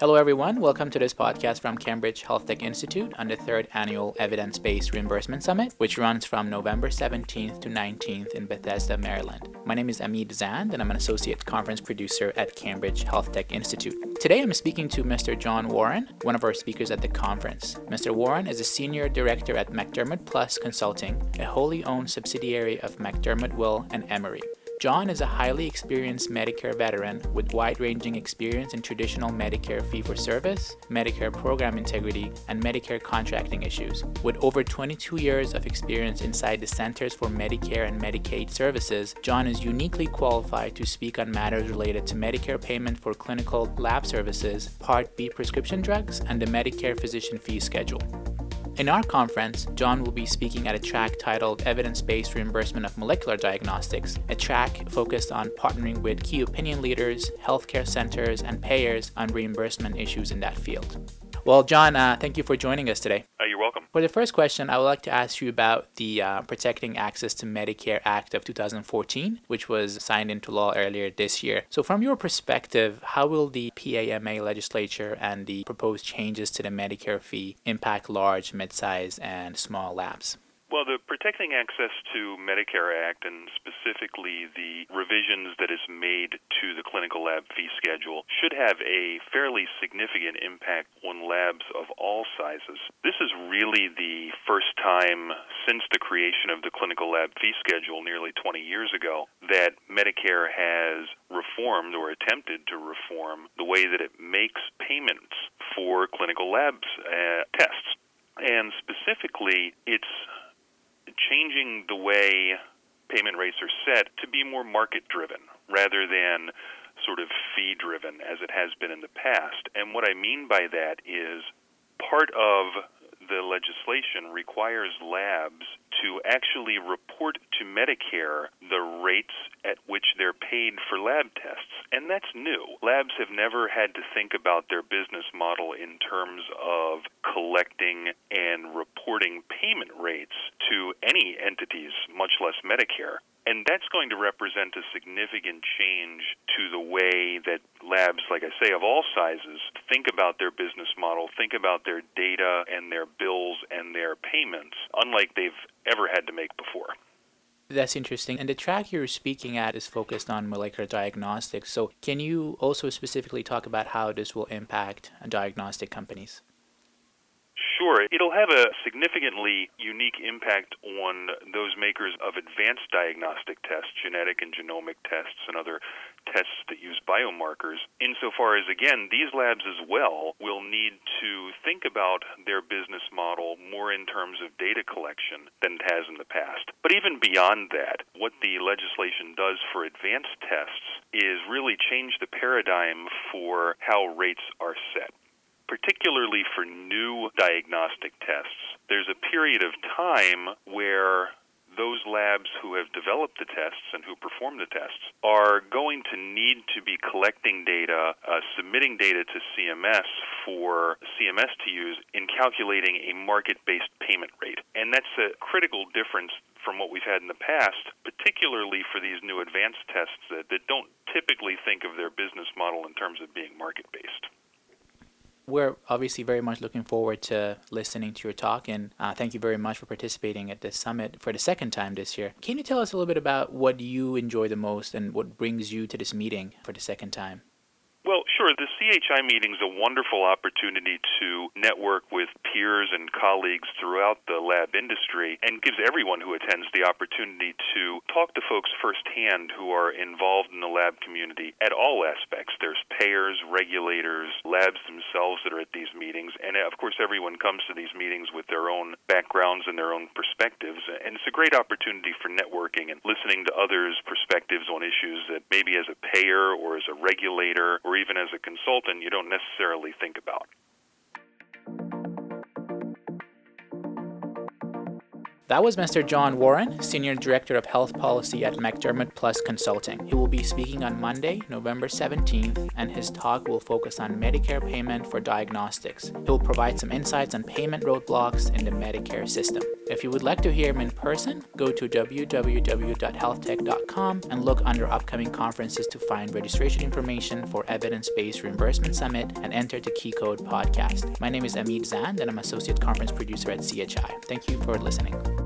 Hello, everyone. Welcome to this podcast from Cambridge Health Tech Institute on the third annual Evidence Based Reimbursement Summit, which runs from November 17th to 19th in Bethesda, Maryland. My name is Amit Zand, and I'm an associate conference producer at Cambridge Health Tech Institute. Today, I'm speaking to Mr. John Warren, one of our speakers at the conference. Mr. Warren is a senior director at McDermott Plus Consulting, a wholly owned subsidiary of McDermott Will and Emery. John is a highly experienced Medicare veteran with wide ranging experience in traditional Medicare fee for service, Medicare program integrity, and Medicare contracting issues. With over 22 years of experience inside the Centers for Medicare and Medicaid Services, John is uniquely qualified to speak on matters related to Medicare payment for clinical lab services, Part B prescription drugs, and the Medicare physician fee schedule. In our conference, John will be speaking at a track titled Evidence Based Reimbursement of Molecular Diagnostics, a track focused on partnering with key opinion leaders, healthcare centers, and payers on reimbursement issues in that field. Well, John, uh, thank you for joining us today. For the first question, I would like to ask you about the uh, Protecting Access to Medicare Act of 2014, which was signed into law earlier this year. So, from your perspective, how will the PAMA legislature and the proposed changes to the Medicare fee impact large, mid sized, and small labs? Well, the Protecting Access to Medicare Act, and specifically the revisions that is made to the clinical lab fee schedule, should have a fairly significant impact on labs of all sizes. This is really the first time since the creation of the clinical lab fee schedule nearly 20 years ago that Medicare has reformed or attempted to reform the way that it makes payments for clinical labs uh, tests. And specifically, it's changing the way payment set to be more market driven rather than sort of fee driven as it has been in the past. And what I mean by that is part of the legislation requires labs to actually report to Medicare the rates at which they're paid for lab tests. And that's new. Labs have never had to think about their business model in terms of collecting and reporting payment rates to any entities, much less Medicare. And that's going to represent a significant change to the way that labs, like I say, of all sizes, think about their business model, think about their data and their bills and their payments, unlike they've ever had to make before. That's interesting. And the track you're speaking at is focused on molecular diagnostics. So, can you also specifically talk about how this will impact diagnostic companies? Sure. It'll have a significantly unique impact on those makers of advanced diagnostic tests, genetic and genomic tests, and other tests that use biomarkers, insofar as, again, these labs as well will need to think about their business model more in terms of data collection than it has in the past. But even beyond that, what the legislation does for advanced tests is really change the paradigm for how rates are set particularly for new diagnostic tests, there's a period of time where those labs who have developed the tests and who perform the tests are going to need to be collecting data, uh, submitting data to CMS for CMS to use in calculating a market based payment rate. And that's a critical difference from what we've had in the past, particularly for these new advanced tests that, that don't typically think of their business model in terms of being market based we're obviously very much looking forward to listening to your talk and uh, thank you very much for participating at this summit for the second time this year. Can you tell us a little bit about what you enjoy the most and what brings you to this meeting for the second time? Sure. The CHI meeting is a wonderful opportunity to network with peers and colleagues throughout the lab industry and gives everyone who attends the opportunity to talk to folks firsthand who are involved in the lab community at all aspects. There's payers, regulators, labs themselves that are at these meetings, and of course, everyone comes to these meetings with their own backgrounds and their own perspectives. And it's a great opportunity for networking and listening to others' perspectives on issues that maybe as a payer or as a regulator or even as a consultant you don't necessarily think about. That was Mr. John Warren, Senior Director of Health Policy at McDermott Plus Consulting. He will be speaking on Monday, November 17th, and his talk will focus on Medicare payment for diagnostics. He will provide some insights on payment roadblocks in the Medicare system. If you would like to hear him in person, go to www.healthtech.com and look under upcoming conferences to find registration information for Evidence Based Reimbursement Summit and enter the Key Code podcast. My name is Amit Zand, and I'm Associate Conference Producer at CHI. Thank you for listening.